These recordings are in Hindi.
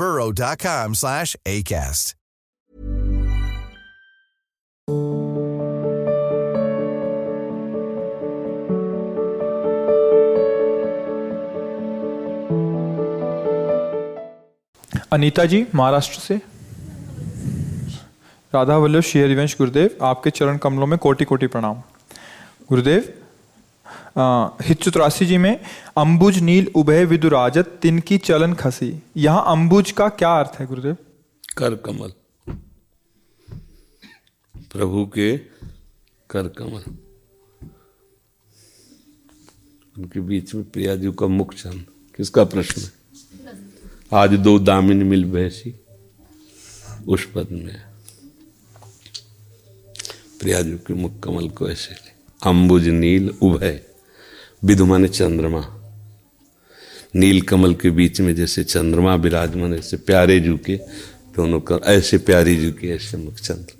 burrow.com slash ACAST. अनीता जी महाराष्ट्र से राधा वल्लभ हरिवंश गुरुदेव, आपके चरण कमलों में कोटि कोटि प्रणाम गुरुदेव हित चौरासी जी में, अंबुज नील उभय विदुराजत, तिनकी चलन खसी। यहाँ अंबुज का क्या अर्थ है, गुरुदेव? कर कमल। प्रभु के कर कमल। उनके बीच में प्रिया जी का मुख चंद किसका प्रश्न है? आज दो दामिन मिल बैसी उस पद में। प्रियाजू के मुख कमल को ऐसे अंबुज नील उभय। विधु ने चंद्रमा। नील कमल के बीच में जैसे चंद्रमा विराजमान, ऐसे प्यारे जू के दोनों का ऐसे प्यारी जू के ऐसे मुख चंद्र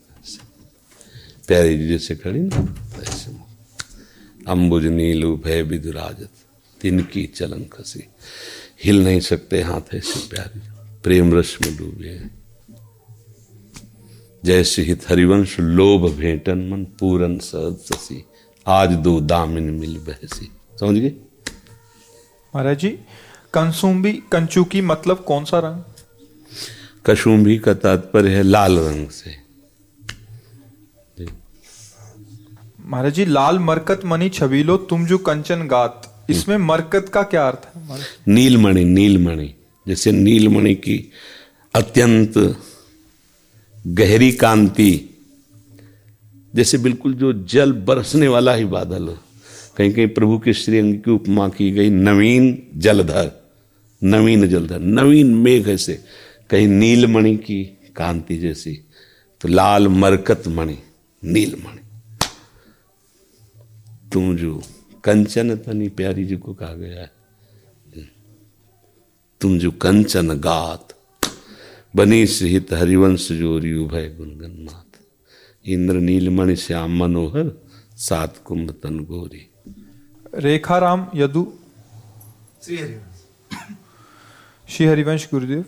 प्यारी जू जैसे खड़ी ना, ऐसे मुख। अंबुज, नील, उभय, विदुराजत, तिनकी चलन खसी। हिल नहीं सकते हाथ ऐसे प्यारे। प्रेम रस में डूबे हैं। जैसे हित हरिवंश, लोभ भेटन, मन पूरन सहज ससी। आज दो दामिन मिल बहसी। समझ गए? महाराज जी कंसुम्बी कंचू की मतलब कौन सा रंग? कशुम्भी का तात्पर्य है लाल रंग से। महाराज जी लाल मरकत मनी छबीलो तुम जो कंचन गात। इसमें मरकत का क्या अर्थ है? नीलमणि नीलमणि जैसे नीलमणि की अत्यंत गहरी कांति जैसे बिल्कुल जो जल बरसने वाला ही बादल हो। कहीं कहीं प्रभु के श्रीअंग की उपमा की गई, नवीन जलधर नवीन जलधर, नवीन मेघ ऐसे कहीं नीलमणि की कांति जैसी तो लाल मरकत मणि, नीलमणि। तुम जो कंचन तनी प्यारी जी को कहा गया है, तुम जो कंचन गात, बनी सहित हरिवंश जोरी उभय गुनगन मात इंद्र नीलमणि श्याम मनोहर, सात कुंभ तन गोरी। रेखा राम यदु श्री हरिवंश गुरुदेव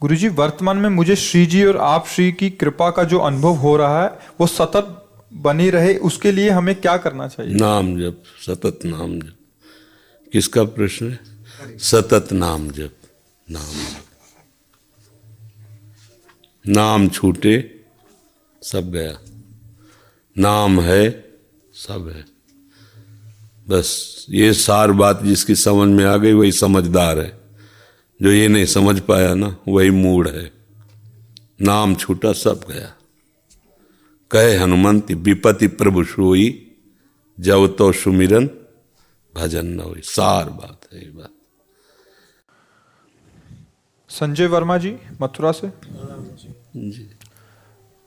गुरुजी वर्तमान में मुझे श्री जी और आप श्री की कृपा का जो अनुभव हो रहा है वो सतत बनी रहे उसके लिए हमें क्या करना चाहिए? नाम जप सतत नाम जप। किसका प्रश्न है? सतत नाम जप नाम जप। नाम छूटे सब गया। नाम है सब है। बस ये सार बात जिसकी समझ में आ गई वही समझदार है। जो ये नहीं समझ पाया ना वही मूड है। नाम छूटा सब गया। कहे हनुमंत विपति प्रभु सोई जब तो सुमिरन भजन न हो सार बात है ये बात। संजय वर्मा जी मथुरा से? जी।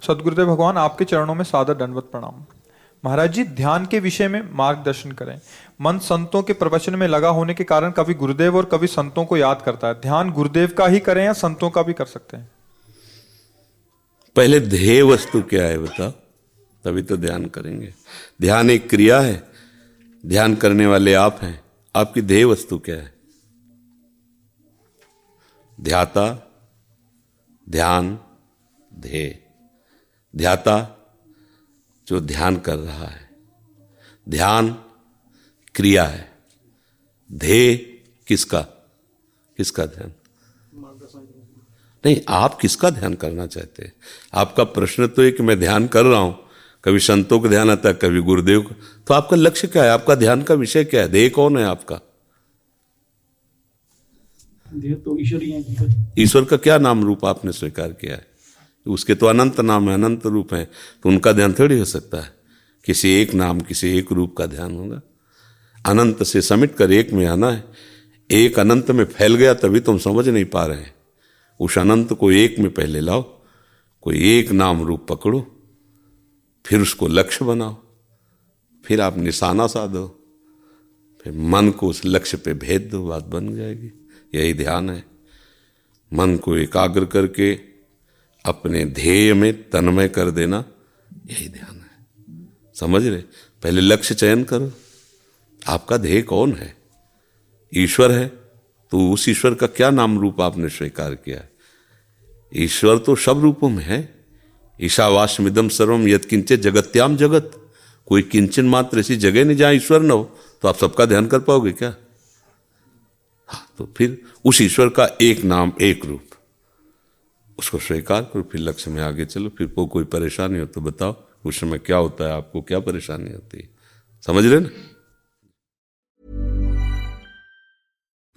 सदगुरुदेव भगवान आपके चरणों में सादर दंडवत प्रणाम। महाराज जी, ध्यान के विषय में मार्गदर्शन करें। मन संतों के प्रवचन में लगा होने के कारण कभी गुरुदेव और कभी संतों को याद करता है। ध्यान गुरुदेव का ही करें या संतों का भी कर सकते हैं? पहले ध्येय वस्तु क्या है बताओ तभी तो ध्यान करेंगे। ध्यान एक क्रिया है। ध्यान करने वाले आप हैं। आपकी ध्येय वस्तु क्या है? ध्याता, ध्यान, ध्येय। ध्याता जो ध्यान कर रहा है। ध्यान क्रिया है। ध्येय किसका? किसका ध्यान? नहीं आप किसका ध्यान करना चाहते हैं? आपका प्रश्न तो है कि मैं ध्यान कर रहा हूँ। कभी संतों का ध्यान आता है कभी गुरुदेव का। तो आपका लक्ष्य क्या है? आपका ध्यान का विषय क्या है? ध्येय कौन है आपका? तो ईश्वर ही। ईश्वर का क्या नाम रूप आपने स्वीकार किया है? उसके तो अनंत नाम है, अनंत रूप है तो उनका ध्यान थोड़ी हो सकता है। किसी एक नाम, किसी एक रूप का ध्यान होगा। अनंत से समिट कर एक में आना है। एक अनंत में फैल गया, तभी तुम समझ नहीं पा रहे हैं। उस अनंत को एक में पहले लाओ, कोई एक नाम रूप पकड़ो, फिर उसको लक्ष्य बनाओ, फिर आप निशाना साधो, फिर मन को उस लक्ष्य पे भेद दो, बात बन जाएगी। यही ध्यान है। मन को एकाग्र करके अपने ध्येय में तन्मय कर देना, यही ध्यान है। समझ रहे? पहले लक्ष्य चयन करो। आपका ध्येय कौन है? ईश्वर है तो उस ईश्वर का क्या नाम रूप आपने स्वीकार किया? है ईश्वर तो सब रूपों में है। ईशावास मिदम सर्वम यद किंचे जगत्याम जगत। कोई किंचन मात्र ऐसी जगह नहीं जहाँ ईश्वर न हो तो आप सबका ध्यान कर पाओगे क्या? हाँ तो फिर उस ईश्वर का एक नाम, एक रूप। उसको स्वीकार करो, फिर लक्ष्य में आगे चलो, फिर को कोई परेशानी हो तो बताओ, उस समय क्या होता है आपको, क्या परेशानी होती है? समझ रहे ना?